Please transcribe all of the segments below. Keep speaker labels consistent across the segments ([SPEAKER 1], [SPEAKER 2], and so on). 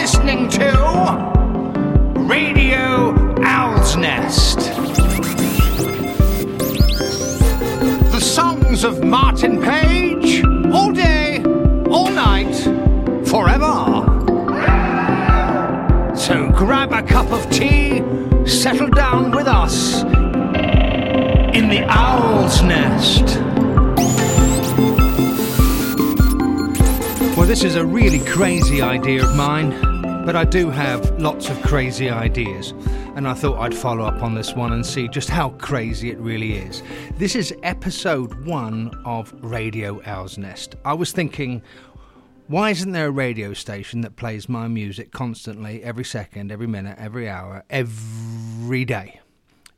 [SPEAKER 1] listening to Radio Owl's Nest. The songs of Martin Page, all day, all night, forever. So grab a cup of tea, settle down with us in the Owl's Nest. This is a really crazy idea of mine, but I do have lots of crazy ideas, and I thought I'd follow up on this one and see just how crazy it really is. This is episode one of Radio Owl's Nest. I was thinking, why isn't there a radio station that plays my music constantly, every second, every minute, every hour, every day?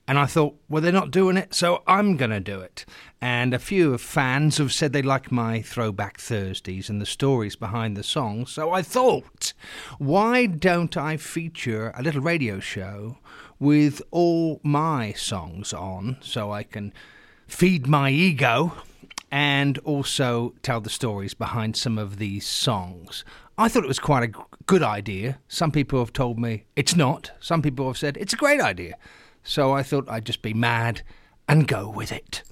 [SPEAKER 1] And I thought, well, they're not doing it, so I'm going to do it. And a few fans have said they like my Throwback Thursdays and the stories behind the songs. So I thought, why don't I feature a little radio show with all my songs on so I can feed my ego and also tell the stories behind some of these songs? I thought it was quite a good idea. Some people have told me it's not. Some people have said it's a great idea. So I thought I'd just be mad and go with it.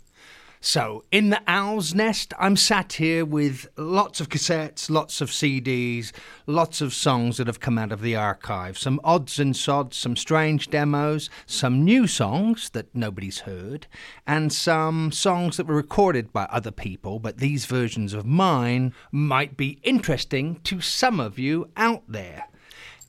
[SPEAKER 1] So, in the Owl's Nest, I'm sat here with lots of cassettes, lots of CDs, lots of songs that have come out of the archive. Some odds and sods, some strange demos, some new songs that nobody's heard, and some songs that were recorded by other people, but these versions of mine might be interesting to some of you out there.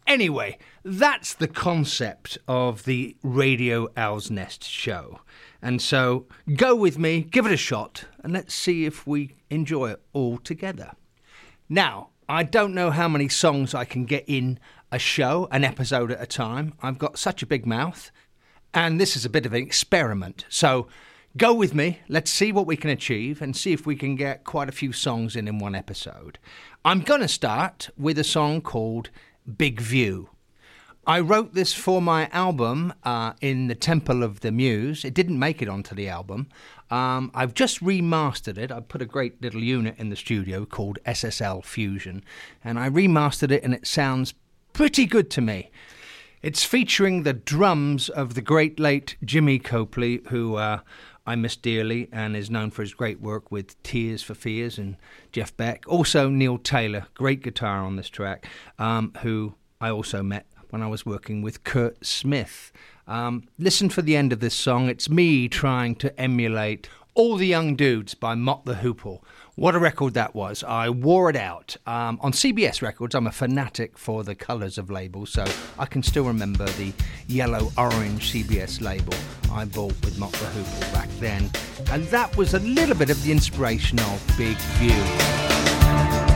[SPEAKER 1] Anyway, that's the concept of the Radio Owl's Nest show. And so go with me, give it a shot, and let's see if we enjoy it all together. Now, I don't know how many songs I can get in a show, an episode at a time. I've got such a big mouth, and this is a bit of an experiment. So go with me, let's see what we can achieve, and see if we can get quite a few songs in in one episode. I'm going to start with a song called Big View. I wrote this for my album uh, in the Temple of the Muse. It didn't make it onto the album. Um, I've just remastered it. I put a great little unit in the studio called SSL Fusion, and I remastered it, and it sounds pretty good to me. It's featuring the drums of the great late Jimmy Copley, who uh, I miss dearly and is known for his great work with Tears for Fears and Jeff Beck. Also, Neil Taylor, great guitar on this track, um, who I also met when I was working with Curt Smith. Um, listen for the end of this song. It's me trying to emulate All the Young Dudes by Mott the Hoople. What a record that was. I wore it out. Um, on CBS Records, I'm a fanatic for the colours of labels, so I can still remember the yellow orange CBS label I bought with Mott the Hoople back then. And that was a little bit of the inspiration of Big View.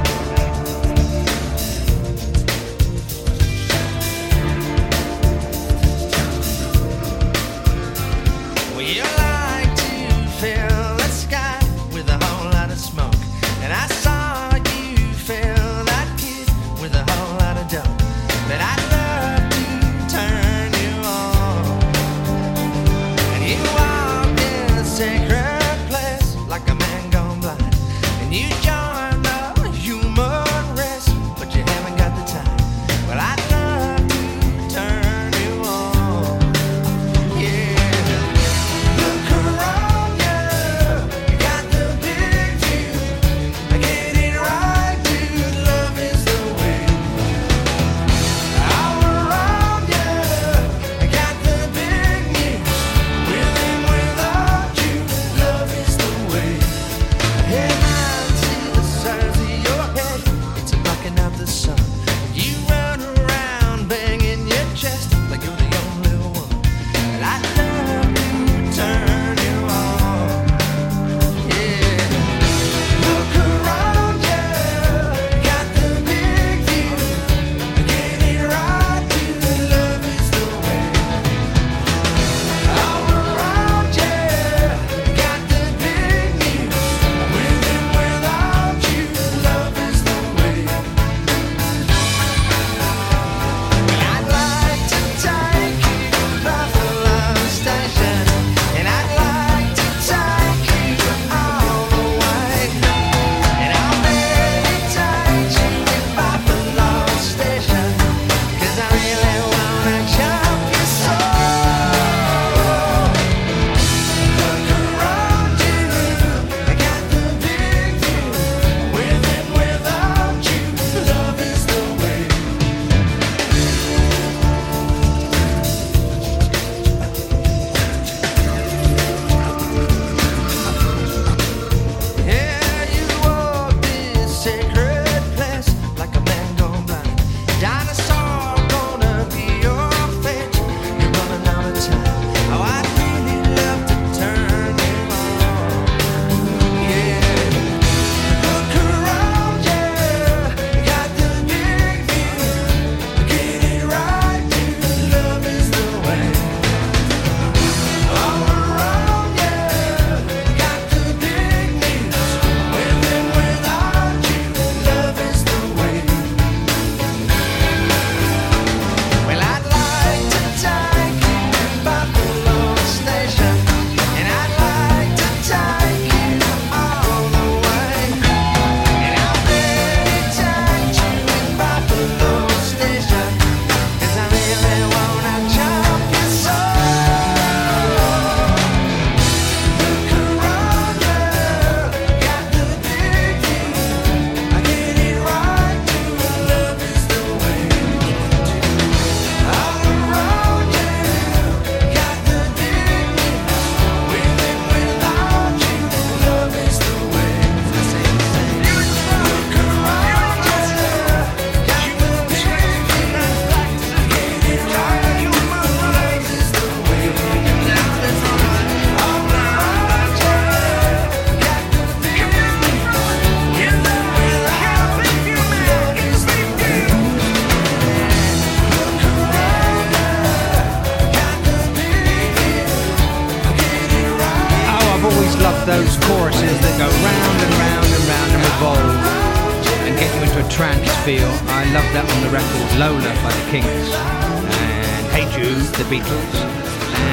[SPEAKER 1] Beatles.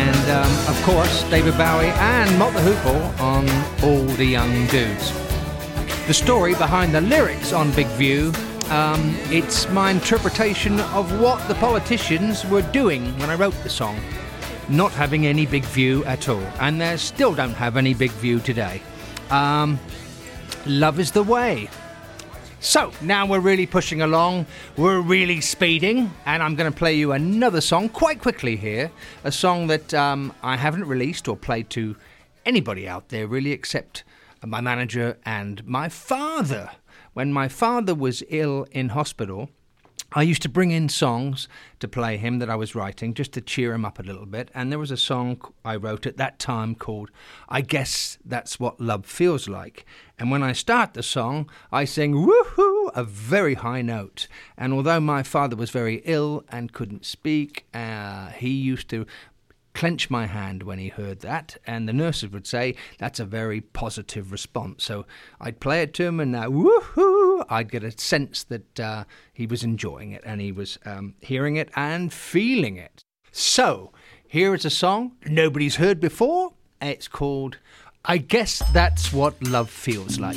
[SPEAKER 1] And um, of course, David Bowie and Mott the Hoople on All the Young Dudes. The story behind the lyrics on Big View um, it's my interpretation of what the politicians were doing when I wrote the song not having any big view at all, and they still don't have any big view today. Um, love is the way. So now we're really pushing along, we're really speeding, and I'm going to play you another song quite quickly here. A song that um, I haven't released or played to anybody out there really, except my manager and my father. When my father was ill in hospital, I used to bring in songs to play him that I was writing just to cheer him up a little bit. And there was a song I wrote at that time called I Guess That's What Love Feels Like. And when I start the song, I sing woohoo, a very high note. And although my father was very ill and couldn't speak, uh, he used to clench my hand when he heard that, and the nurses would say that's a very positive response. So I'd play it to him, and uh, woohoo! I'd get a sense that uh, he was enjoying it and he was um, hearing it and feeling it. So here is a song nobody's heard before. It's called I Guess That's What Love Feels Like.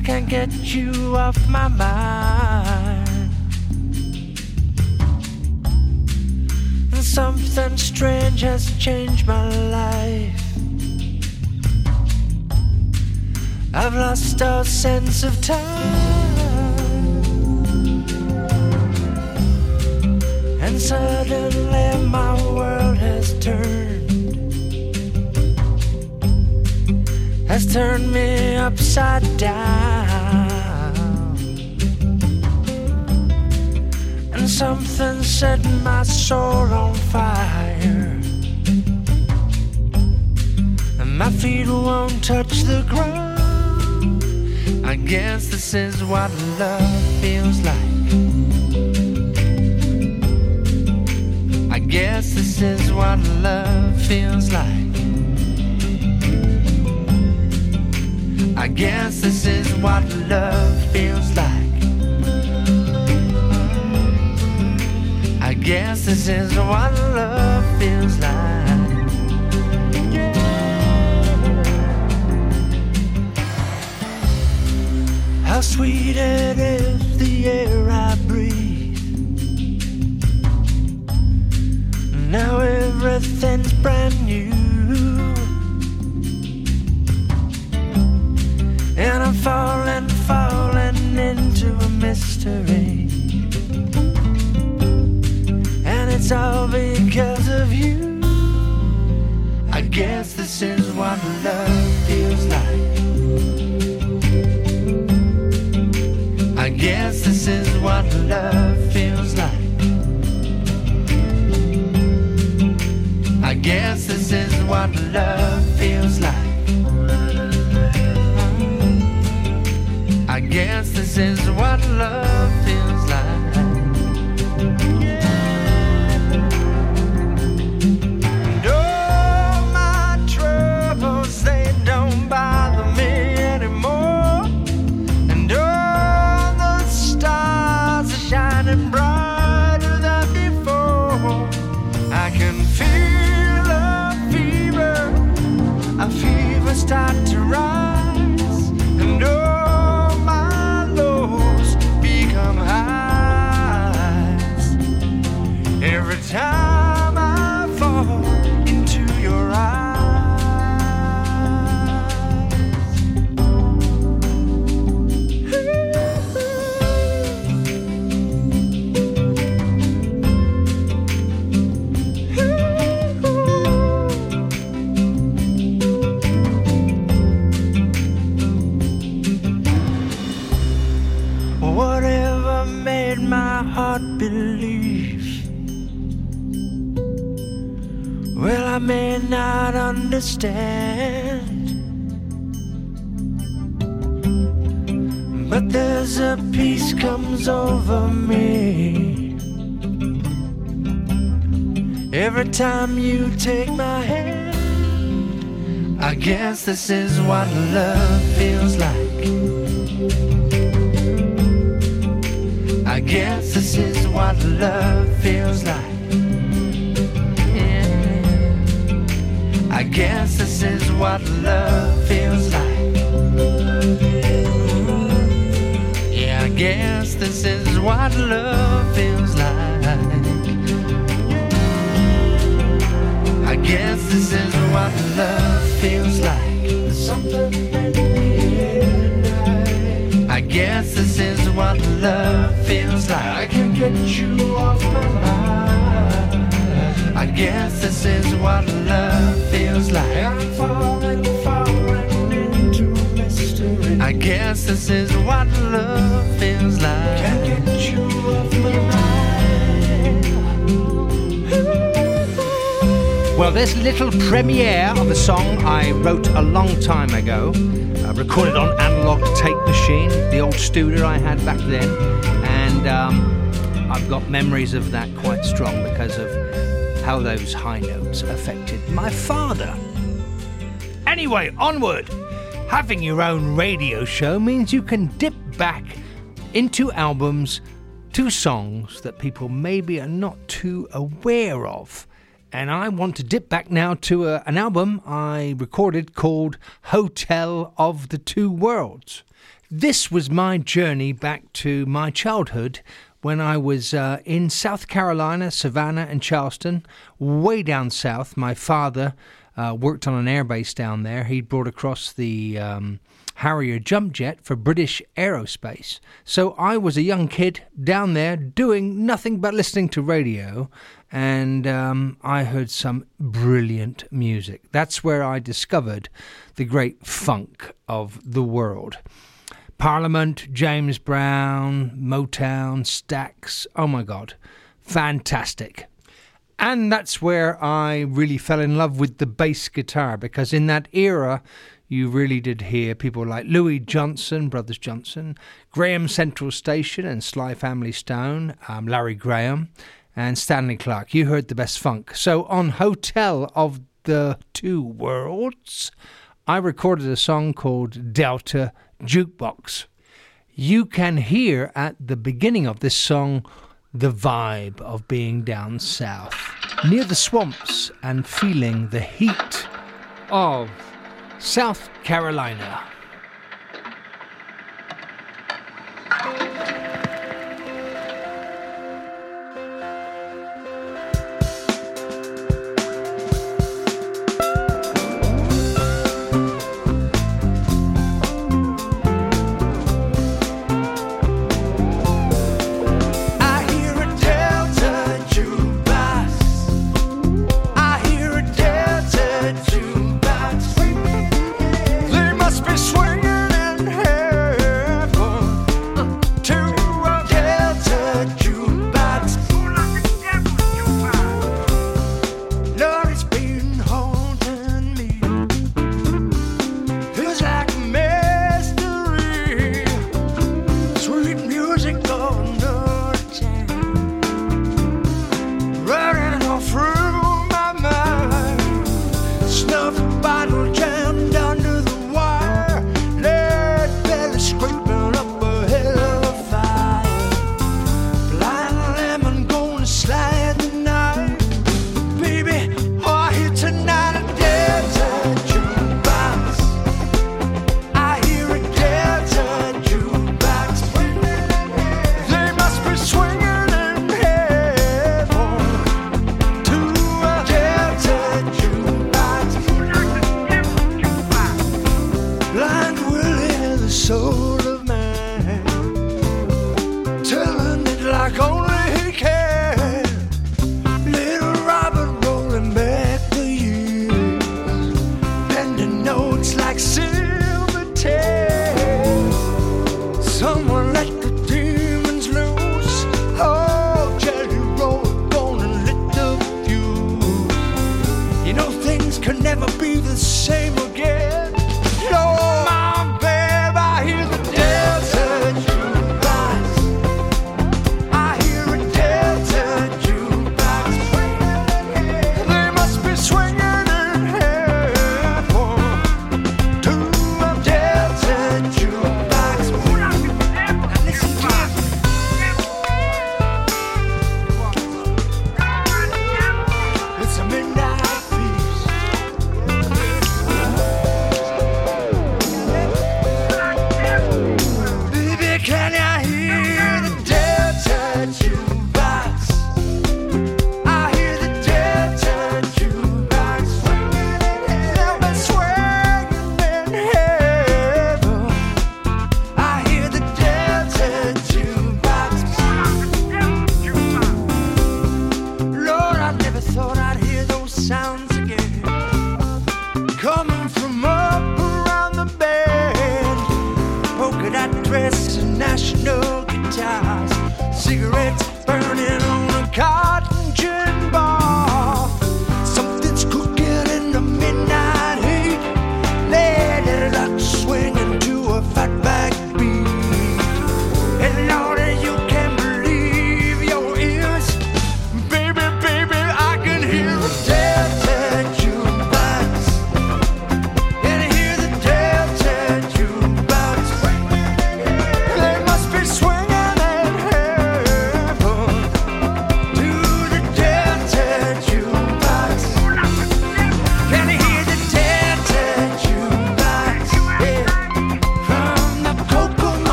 [SPEAKER 2] I can't get you off my mind. And something strange has changed my life. I've lost all sense of time. And suddenly my world has turned. Has turned me upside down. And something set my soul on fire. And my feet won't touch the ground. I guess this is what love feels like. I guess this is what love feels like. I guess this is what love feels like. I guess this is what love feels like. How sweet it is, the air I breathe. Now everything's brand new. Mystery. And it's all because of you. I guess this is what love feels like. I guess this is what love feels like. I guess this is what love feels like. I guess this is what love understand, but there's a peace comes over me. Every time you take my hand, I guess this is what love feels like. I guess this is what love feels like. I guess this is what love feels like. Mm-hmm. Yeah, I guess this is what love feels like. I guess this is what love feels like. Something I guess this is what love feels like. I can get you off my mind. I guess this is what love feels like. I'm falling, falling into mystery. I guess this is what love feels like. Can't get you off my mind.
[SPEAKER 1] Well, this little premiere of a song I wrote a long time ago, uh, recorded on analog tape machine, the old studio I had back then, and um, I've got memories of that quite strong because of how those high notes affected my father. Anyway, onward! Having your own radio show means you can dip back into albums to songs that people maybe are not too aware of. And I want to dip back now to a, an album I recorded called Hotel of the Two Worlds. This was my journey back to my childhood when I was uh, in South Carolina, Savannah, and Charleston, way down south. My father uh, worked on an airbase down there. He brought across the um, Harrier jump jet for British Aerospace. So I was a young kid down there doing nothing but listening to radio, and um, I heard some brilliant music. That's where I discovered the great funk of the world. Parliament, James Brown, Motown, Stax. Oh my God, fantastic. And that's where I really fell in love with the bass guitar because in that era, you really did hear people like Louis Johnson, Brothers Johnson, Graham Central Station and Sly Family Stone, um, Larry Graham, and Stanley Clarke. You heard the best funk. So on Hotel of the Two Worlds, I recorded a song called Delta Jukebox. You can hear at the beginning of this song the vibe of being down south, near the swamps and feeling the heat of South Carolina.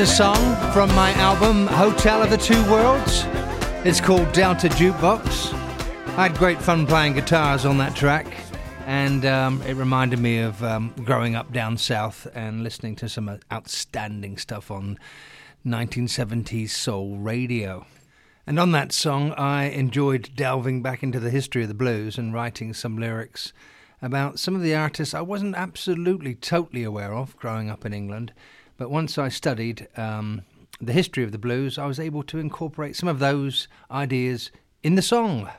[SPEAKER 2] A
[SPEAKER 1] song from my album Hotel of the Two Worlds. It's called Delta Jukebox. I had great fun playing guitars on that track, and um, it reminded me of um, growing up down south and listening to some outstanding stuff on 1970s soul radio. And on that song, I enjoyed delving back into the history of the blues and writing some lyrics about some of the artists I wasn't absolutely totally aware of growing up in England. But once I studied um, the history of the blues, I was able to incorporate some of those ideas in the song.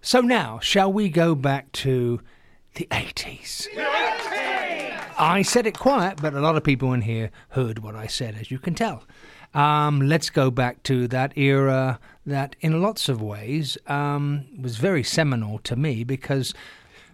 [SPEAKER 1] So now, shall we go back to the 80s? I said it quiet, but a lot of people in here heard what I said, as you can tell. Um, let's go back to that era that, in lots of ways, um, was very seminal to me because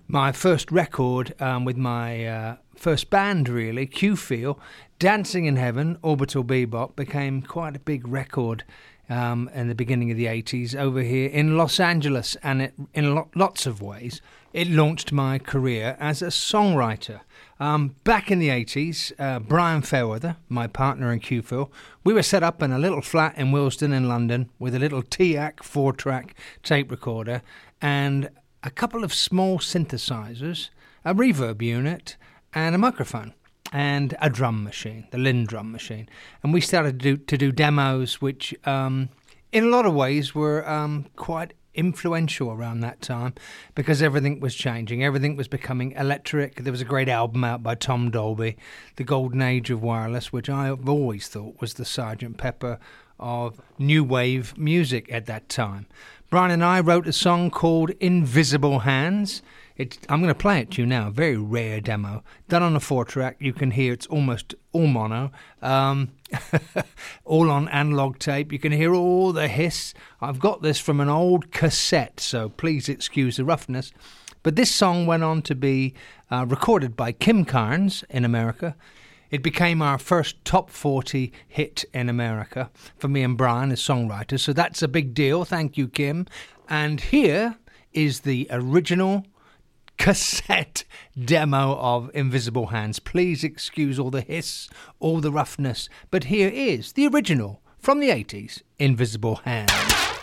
[SPEAKER 1] my first record um, with my uh, first band, really, Q Feel, Dancing in Heaven, Orbital Bebop, became quite a big record um, in the beginning of the 80s over here in Los Angeles. And it, in lo- lots of ways, it launched my career as a songwriter. Um, back in the 80s, uh, Brian Fairweather, my partner in Q Feel, we were set up in a little flat in Willesden in London with a little TEAC four track tape recorder and a couple of small synthesizers, a reverb unit, and a microphone and a drum machine, the Linn drum machine. And we started to do, to do demos, which um, in a lot of ways were um, quite influential around that time because everything was changing. Everything was becoming electric. There was a great album out by Tom Dolby, The Golden Age of Wireless, which I've always thought was the Sergeant Pepper of new wave music at that time. Brian and I wrote a song called Invisible Hands. It, I'm going to play it to you now. A very rare demo, done on a four track. You can hear it's almost all mono, um, all on analog tape. You can hear all the hiss. I've got this from an old cassette, so please excuse the roughness. But this song went on to be uh, recorded by Kim Carnes in America. It became our first top 40 hit in America for me and Brian as songwriters, so that's a big deal. Thank you, Kim. And here is the original cassette demo of Invisible Hands. Please excuse all the hiss, all the roughness, but here is the original from the 80s Invisible Hands.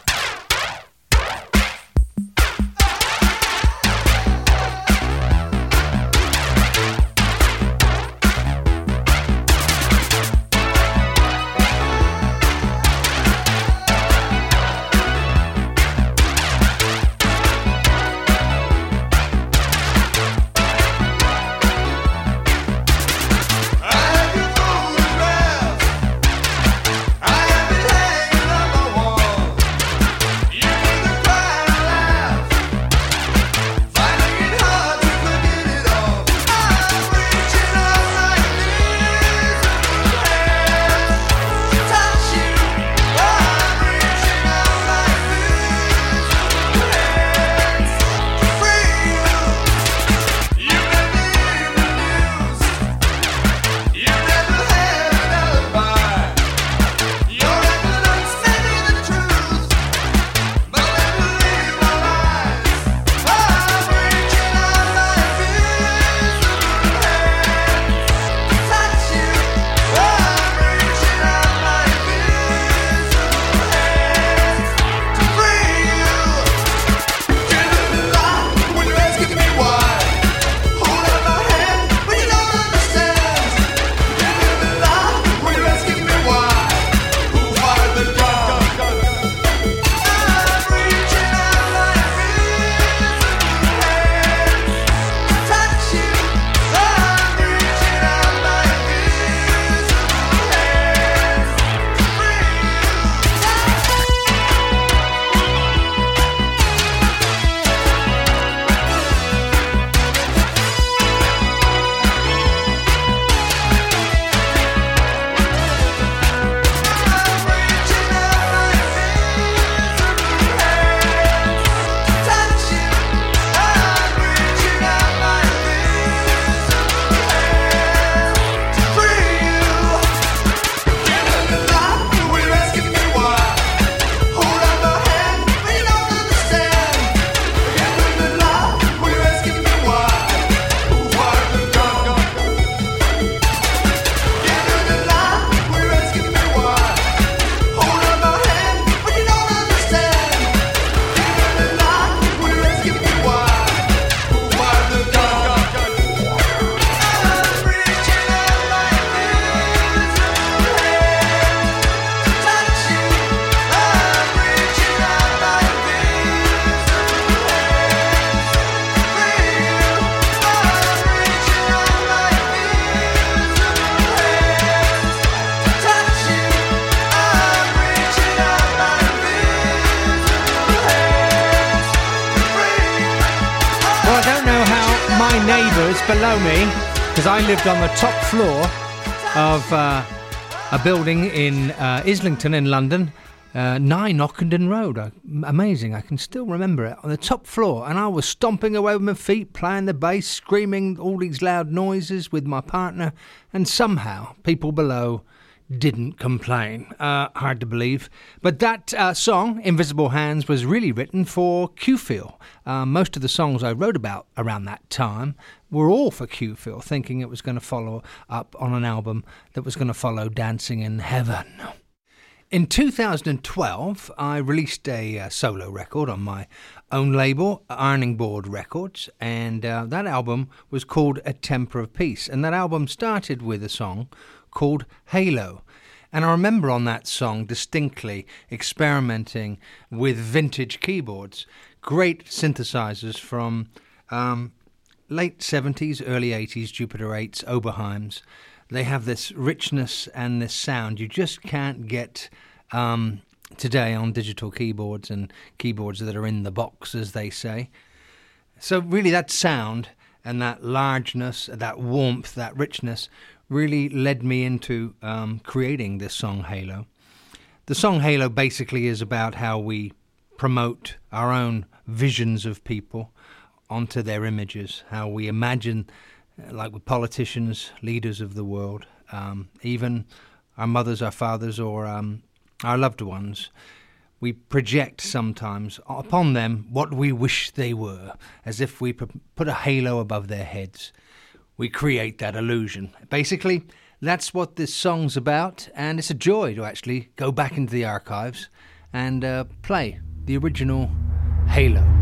[SPEAKER 1] Below me, because I lived on the top floor of uh, a building in uh, Islington in London, uh, 9 Ockendon Road. Uh, amazing, I can still remember it. On the top floor, and I was stomping away with my feet, playing the bass, screaming all these loud noises with my partner, and somehow people below didn't complain. Uh, hard to believe. But that uh, song, Invisible Hands, was really written for Q-Feel. Uh, most of the songs I wrote about around that time were all for Q-Feel, thinking it was going to follow up on an album that was going to follow Dancing in Heaven. In 2012, I released a uh, solo record on my own label, Ironing Board Records, and uh, that album was called A Temper of Peace. And that album started with a song called Halo. And I remember on that song distinctly experimenting with vintage keyboards, great synthesizers from um, late 70s, early 80s, Jupiter 8s, Oberheims. They have this richness and this sound you just can't get um, today on digital keyboards and keyboards that are in the box, as they say. So, really, that sound and that largeness, that warmth, that richness really led me into um, creating this song Halo. The song Halo basically is about how we promote our own visions of people onto their images, how we imagine, uh, like with politicians, leaders of the world, um, even our mothers, our fathers, or um, our loved ones. We project sometimes upon them what we wish they were, as if we put a halo above their heads we create that illusion. Basically, that's what this song's about, and it's a joy to actually go back into the archives and uh, play the original Halo.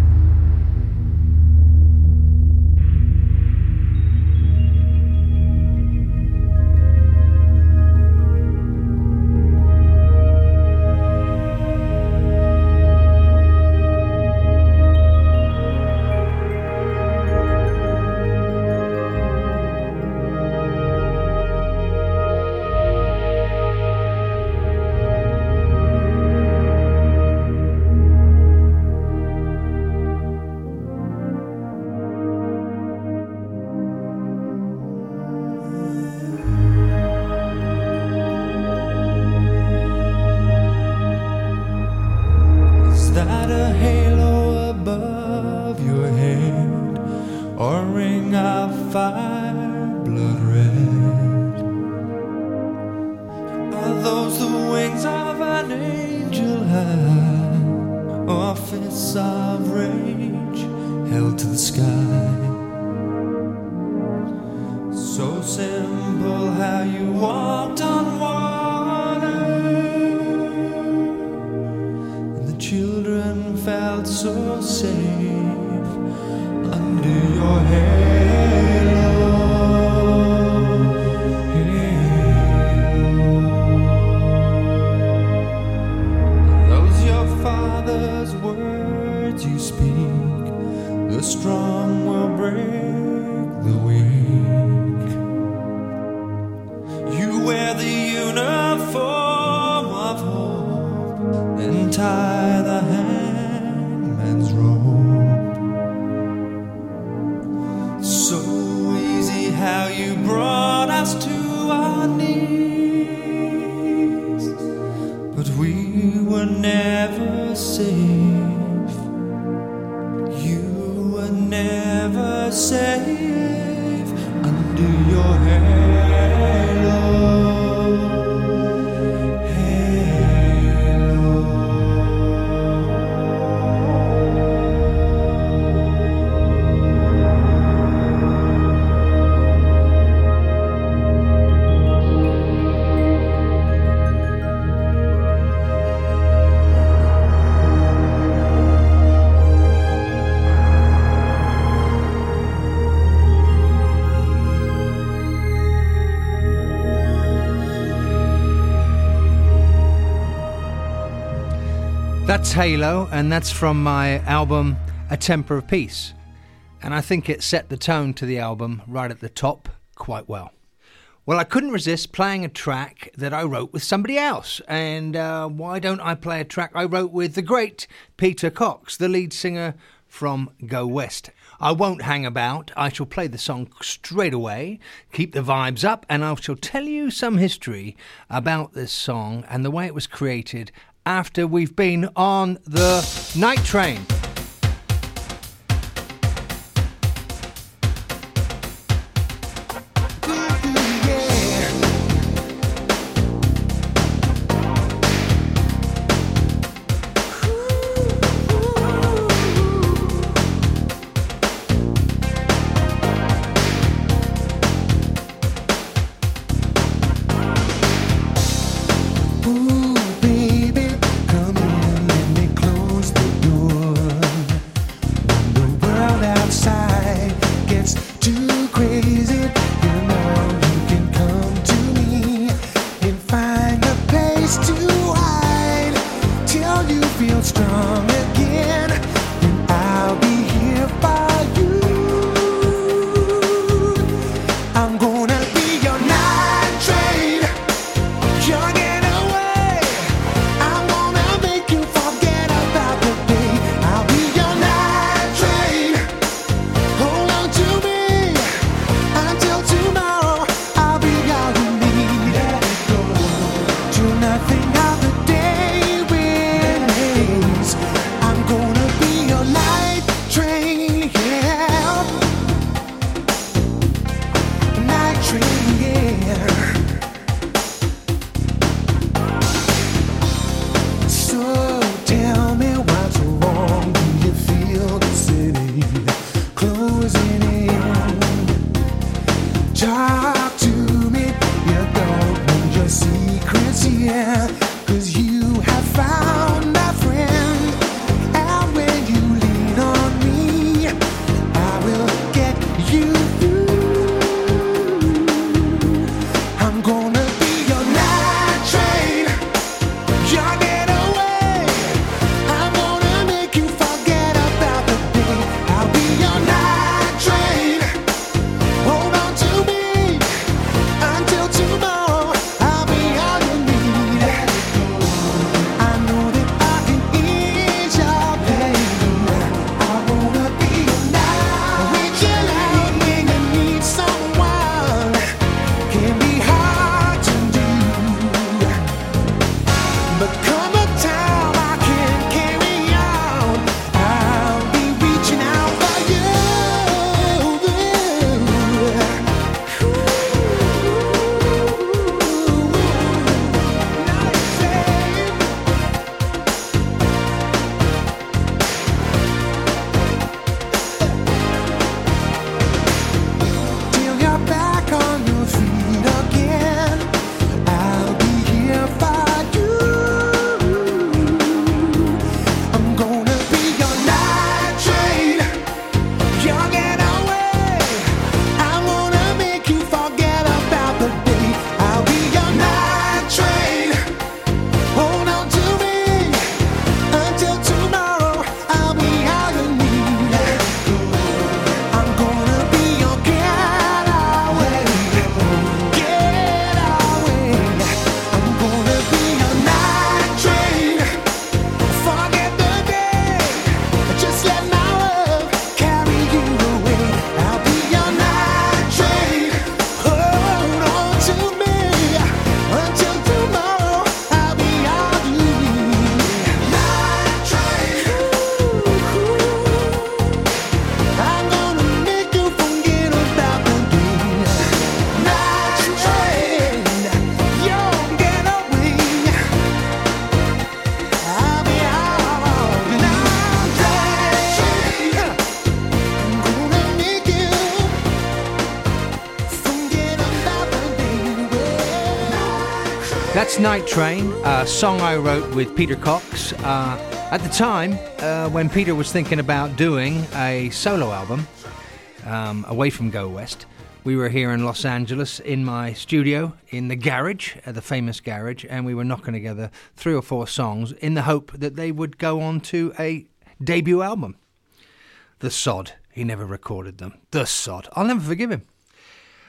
[SPEAKER 1] That's Halo, and that's from my album A Temper of Peace. And I think it set the tone to the album right at the top quite well. Well, I couldn't resist playing a track that I wrote with somebody else. And uh, why don't I play a track I wrote with the great Peter Cox, the lead singer
[SPEAKER 2] from Go West. I won't hang about. I shall play the song straight away, keep the vibes up, and I shall tell you some history about this song and the way it was created after we've been on the night train. Train, a song I wrote with Peter Cox. Uh, at the time, uh, when Peter was thinking about doing a solo album um, away from Go West, we were here in Los Angeles in my studio in the garage, uh, the famous garage, and we were knocking together three or four songs in the hope that they would go on to a debut album. The Sod. He never recorded them. The Sod. I'll never forgive him.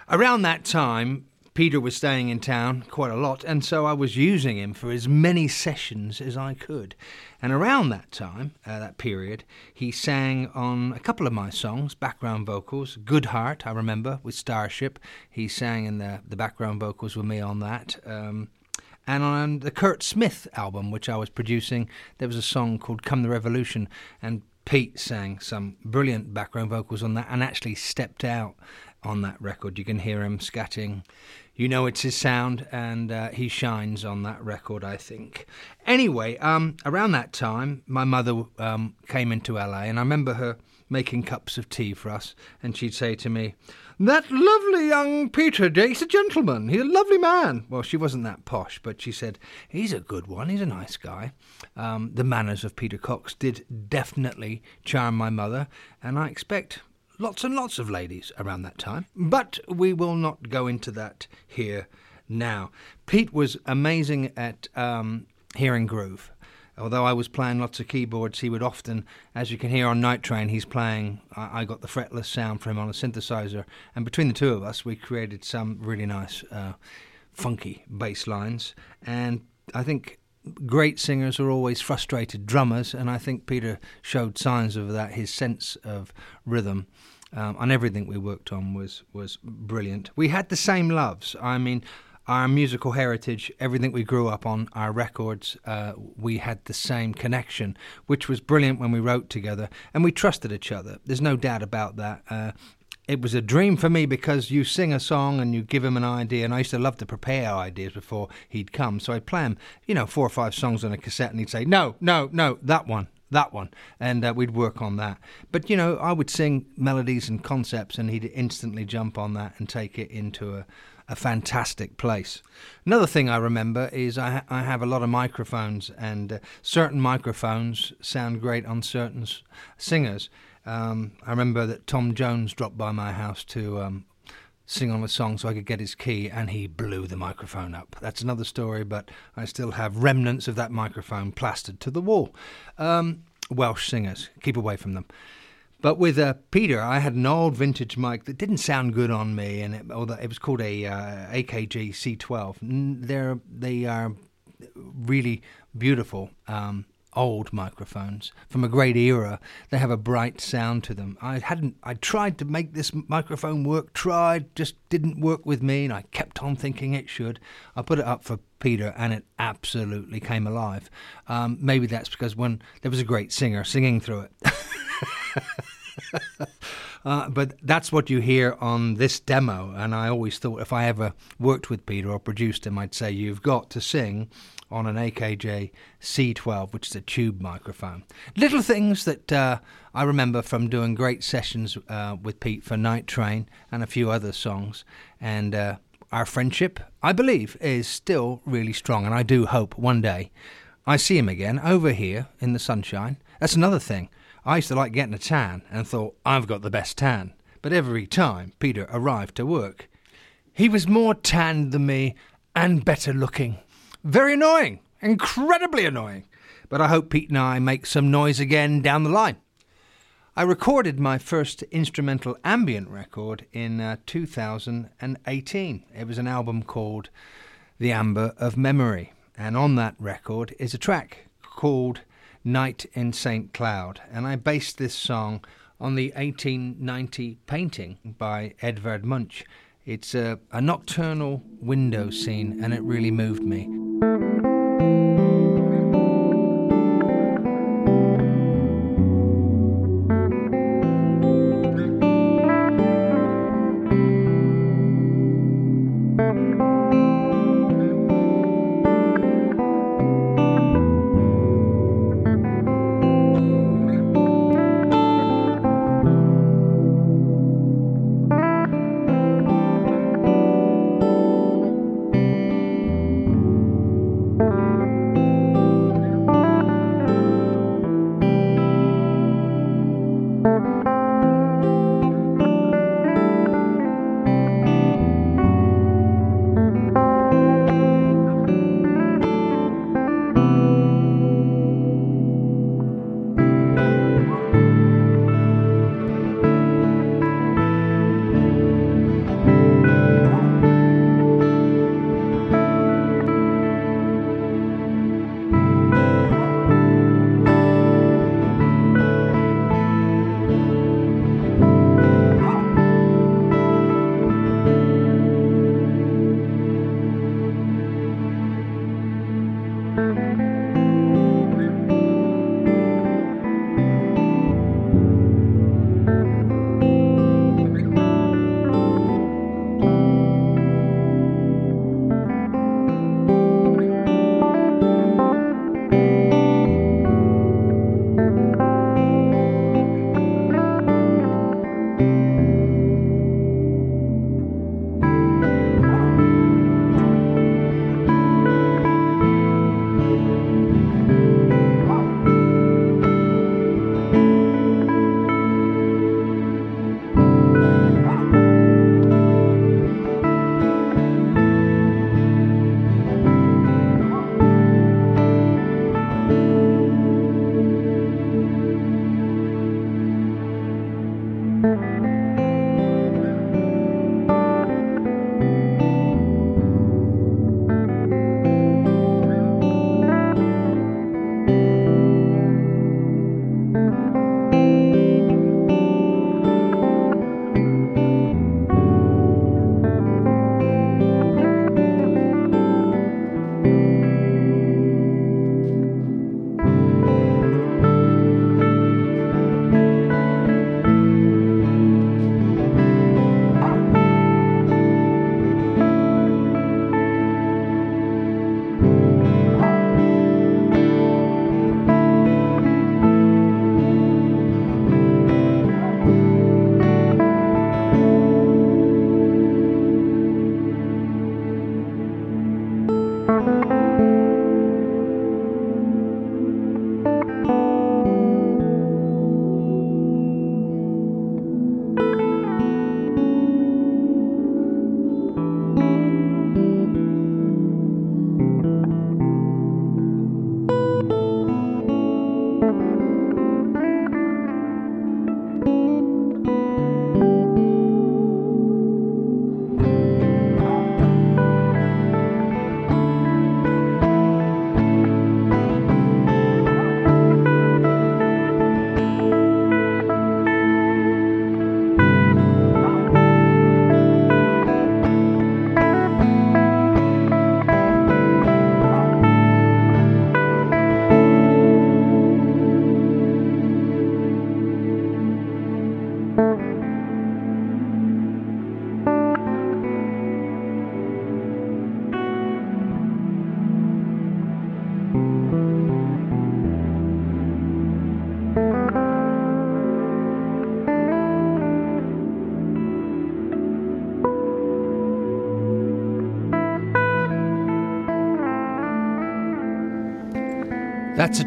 [SPEAKER 2] Around that time,
[SPEAKER 1] Peter was staying in town quite a lot, and so I was using him for as many sessions as I could. And around that time, uh, that period, he sang on a couple of my songs, background vocals. Good Heart, I remember, with Starship. He sang in the, the background vocals with me on that. Um, and on the Curt Smith album, which I was producing, there was a song called Come the Revolution, and Pete sang some brilliant background vocals on that and actually stepped out on that record. You can hear him scatting you know it's his sound, and uh, he shines on that record, I think. Anyway, um, around that time, my mother um, came into LA, and I remember her making cups of tea for us, and she'd say to me, That lovely young Peter, he's a gentleman, he's a lovely man. Well, she wasn't that posh, but she said, He's a good one, he's a nice guy. Um, the manners of Peter Cox did definitely charm my mother, and I expect lots and lots of ladies around that time. But we will not go into that here now. Pete was amazing at um, hearing groove. Although I was playing lots of keyboards, he would often, as you can hear on Night Train, he's playing. I, I got the fretless sound for him on a synthesizer, and between the two of us, we created some really nice, uh, funky bass lines. And I think great singers are always frustrated drummers, and I think Peter showed signs of that. His sense of rhythm um, and everything we worked on was was brilliant. We had the same loves. I mean, our musical heritage, everything we grew up on, our records, uh, we had the same connection, which was brilliant when we wrote together, and we trusted each other. There's no doubt about that. Uh, it was a dream for me because you sing a song and you give him an idea, and I used to love to prepare ideas before he'd come. So I'd play him, you know, four or five songs on a cassette, and he'd say, "No, no, no, that one, that one, and uh, we'd work on that. But you know, I would sing melodies and concepts, and he'd instantly jump on that and take it into a, a fantastic place. Another thing I remember is I, ha- I have a lot of microphones, and uh, certain microphones sound great on certain s- singers. Um, I remember that Tom Jones dropped by my house to um, sing on a song so I could get his key, and he blew the microphone up. That's another story, but I still have remnants of that microphone plastered to the wall. Um, Welsh singers, keep away from them. But with uh, Peter, I had an old vintage mic that didn't sound good on me, and it, it was called a uh, AKG C12. They're they are really beautiful. Um, old microphones from a great era. They have a bright sound to them. I hadn't. I tried to make this microphone work. Tried, just didn't work with me, and I kept on thinking it should. I put it up for Peter, and it absolutely came alive. Um, maybe that's because when there was a great singer singing through it. Uh, but that's what you hear on this demo. And I always thought if I ever worked with Peter or produced him, I'd say, You've got to sing on an AKG C12, which is a tube microphone. Little things that uh, I remember from doing great sessions uh, with Pete for Night Train and a few other songs. And uh, our friendship, I believe, is still really strong. And I do hope one day I see him again over here in the sunshine. That's another thing. I used to like getting a tan and thought, I've got the best tan. But every time Peter arrived to work, he was more tanned than me and better looking. Very annoying. Incredibly annoying. But I hope Pete and I make some noise again down the line. I recorded my first instrumental ambient record in uh, 2018. It was an album called The Amber of Memory. And on that record is a track called Night in St. Cloud. And I based this song on the 1890 painting by Edvard Munch. It's a, a nocturnal window scene and it really moved me.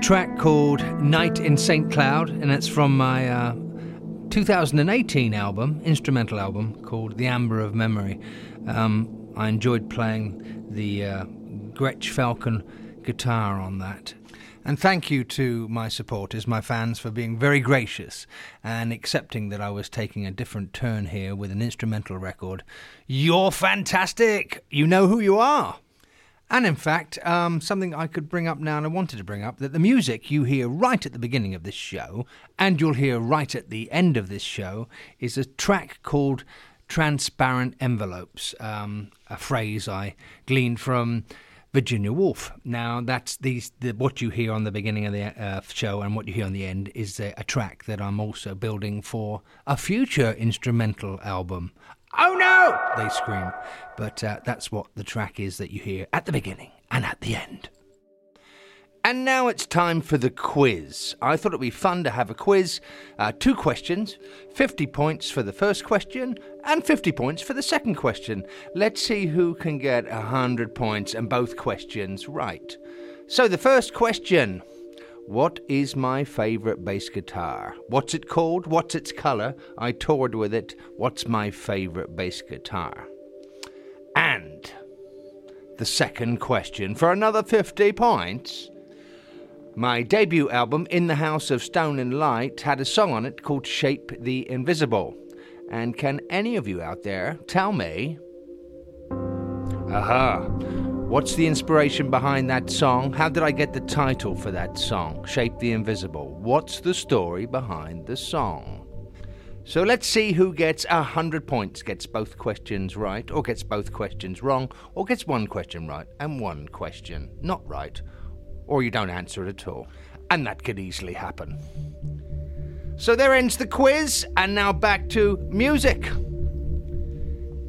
[SPEAKER 1] Track called Night in St. Cloud, and it's from my uh, 2018 album, instrumental album, called The Amber of Memory. Um, I enjoyed playing the uh, Gretsch Falcon guitar on that. And thank you to my supporters, my fans, for being very gracious and accepting that I was taking a different turn here with an instrumental record. You're fantastic! You know who you are! And in fact, um, something I could bring up now and I wanted to bring up that the music you hear right at the beginning of this show and you'll hear right at the end of this show is a track called Transparent Envelopes, um, a phrase I gleaned from Virginia Woolf. Now, that's the, what you hear on the beginning of the uh, show and what you hear on the end is a, a track that I'm also building for a future instrumental album. Oh no! They scream. But uh, that's what the track is that you hear at the beginning and at the end. And now it's time for the quiz. I thought it'd be fun to have a quiz. Uh, two questions, 50 points for the first question, and 50 points for the second question. Let's see who can get 100 points and both questions right. So, the first question what is my favourite bass guitar? What's it called? What's its colour? I toured with it. What's my favourite bass guitar? And the second question for another 50 points. My debut album, In the House of Stone and Light, had a song on it called Shape the Invisible. And can any of you out there tell me? Aha! What's the inspiration behind that song? How did I get the title for that song, Shape the Invisible? What's the story behind the song? So let's see who gets a hundred points, gets both questions right, or gets both questions wrong, or gets one question right and one question not right, or you don't answer it at all. And that could easily happen. So there ends the quiz, and now back to music.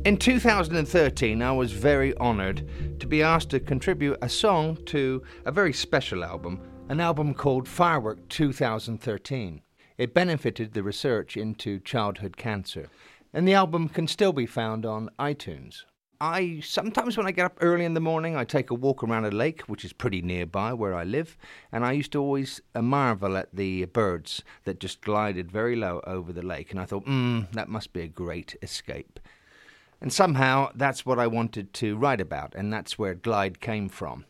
[SPEAKER 1] In 2013, I was very honoured to be asked to contribute a song to a very special album, an album called Firework 2013. It benefited the research into childhood cancer, and the album can still be found on iTunes. I sometimes, when I get up early in the morning, I take a walk around a lake, which is pretty nearby where I live, and I used to always uh, marvel at the birds that just glided very low over the lake. And I thought, hmm, that must be a great escape. And somehow that's what I wanted to write about, and that's where Glide came from.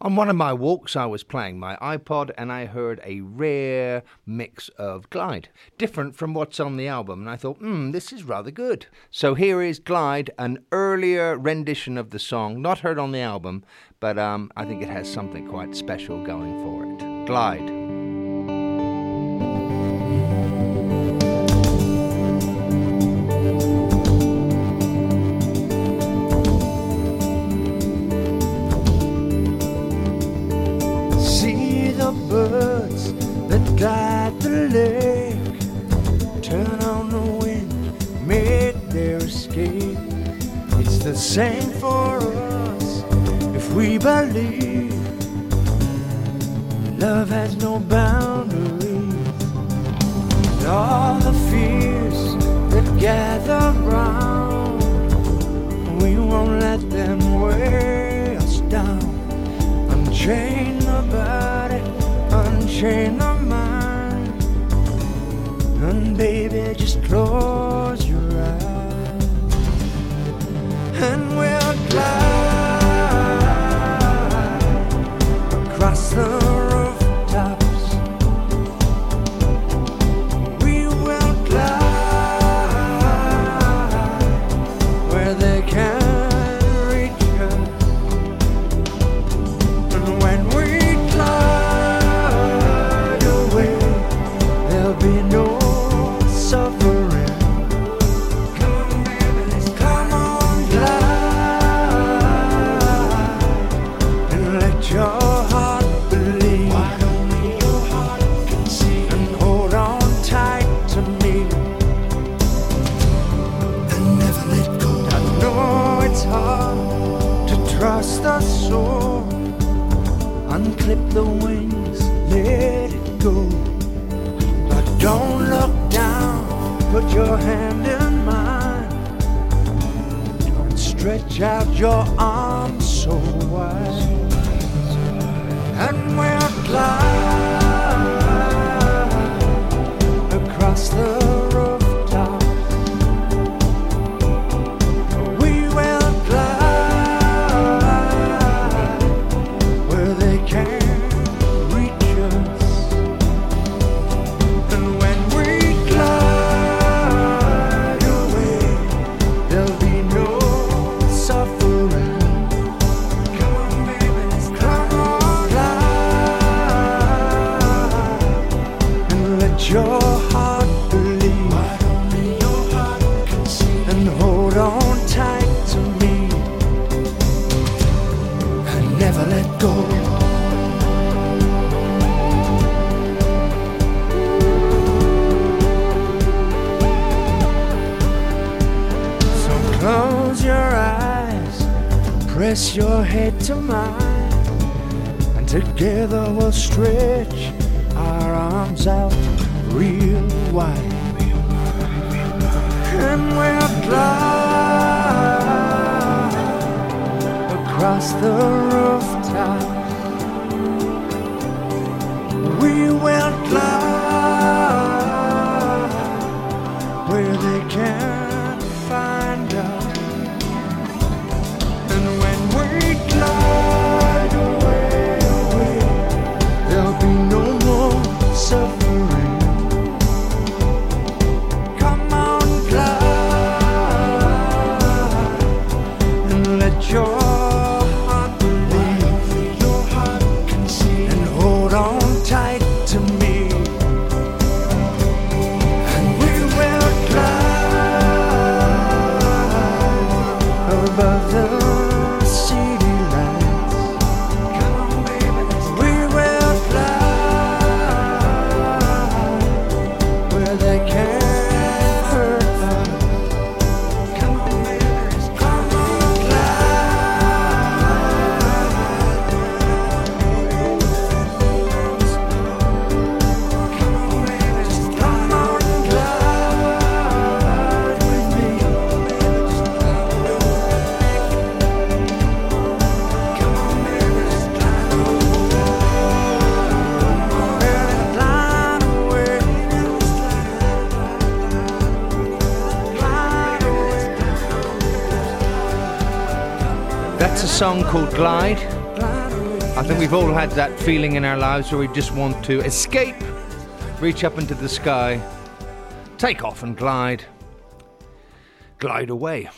[SPEAKER 1] On one of my walks, I was playing my iPod and I heard a rare mix of Glide, different from what's on the album. And I thought, hmm, this is rather good. So here is Glide, an earlier rendition of the song, not heard on the album, but um, I think it has something quite special going for it. Glide.
[SPEAKER 2] Same for us if we believe. Love has no boundaries. And all the fears that gather round, we won't let them weigh us down. Unchain the body, unchain the mind, and baby, just close your eyes. And we'll glide across the press your head to mine, and together we'll stretch our arms out real wide. And we'll glide across the rooftop. We will glide.
[SPEAKER 1] Song called Glide I think we've all had that feeling in our lives where we just want to escape, reach up into the sky, take off and glide, glide away.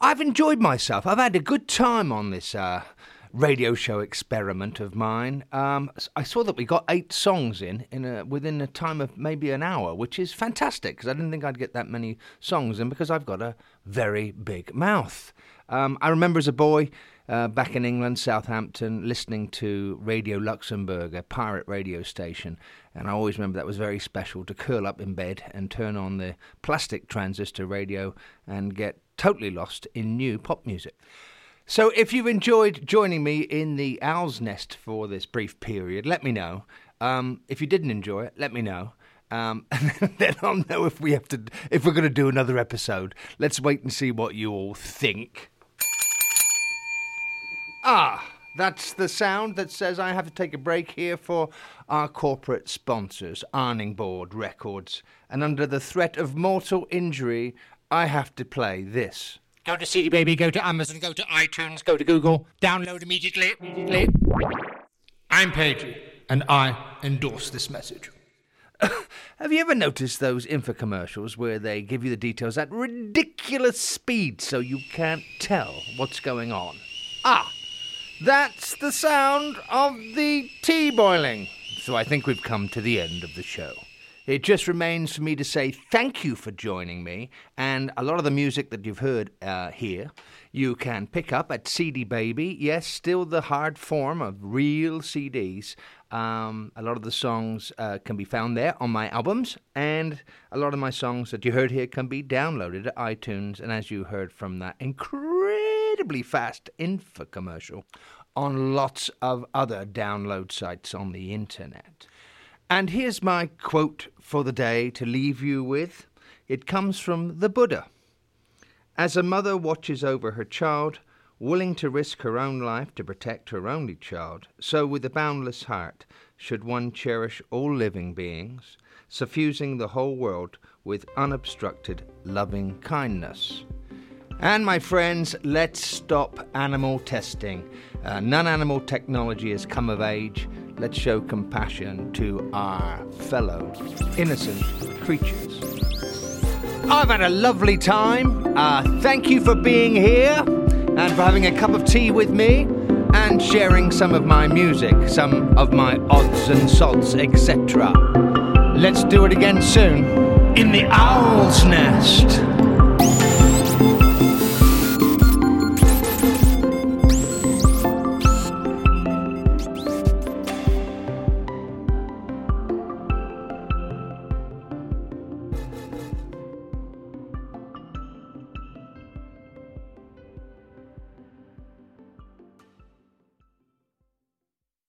[SPEAKER 1] I've enjoyed myself. I've had a good time on this uh, radio show experiment of mine. Um, I saw that we got eight songs in in a, within a time of maybe an hour, which is fantastic because I didn't think I'd get that many songs in because I've got a very big mouth. Um, I remember as a boy uh, back in England, Southampton, listening to Radio Luxembourg, a pirate radio station. And I always remember that was very special to curl up in bed and turn on the plastic transistor radio and get totally lost in new pop music. So, if you've enjoyed joining me in the Owl's Nest for this brief period, let me know. Um, if you didn't enjoy it, let me know. Um, and then I'll know if we have to, if we're going to do another episode. Let's wait and see what you all think. Ah, that's the sound that says I have to take a break here for our corporate sponsors, Arning Board Records. And under the threat of mortal injury, I have to play this.
[SPEAKER 3] Go to CD Baby, go to Amazon, go to iTunes, go to Google, download immediately. immediately.
[SPEAKER 1] I'm Pagey, and I endorse this message. Have you ever noticed those infomercials where they give you the details at ridiculous speed so you can't tell what's going on? Ah, that's the sound of the tea boiling. So I think we've come to the end of the show. It just remains for me to say thank you for joining me, and a lot of the music that you've heard uh, here, you can pick up at CD Baby. Yes, still the hard form of real CDs. Um, a lot of the songs uh, can be found there on my albums, and a lot of my songs that you heard here can be downloaded at iTunes. And as you heard from that incredibly fast infomercial, on lots of other download sites on the internet. And here's my quote for the day to leave you with. It comes from the Buddha. As a mother watches over her child, willing to risk her own life to protect her only child, so with a boundless heart should one cherish all living beings, suffusing the whole world with unobstructed loving kindness. And my friends, let's stop animal testing. Uh, non animal technology has come of age. Let's show compassion to our fellow innocent creatures. I've had a lovely time. Uh, thank you for being here and for having a cup of tea with me and sharing some of my music, some of my odds and sods, etc. Let's do it again soon in the owl's nest.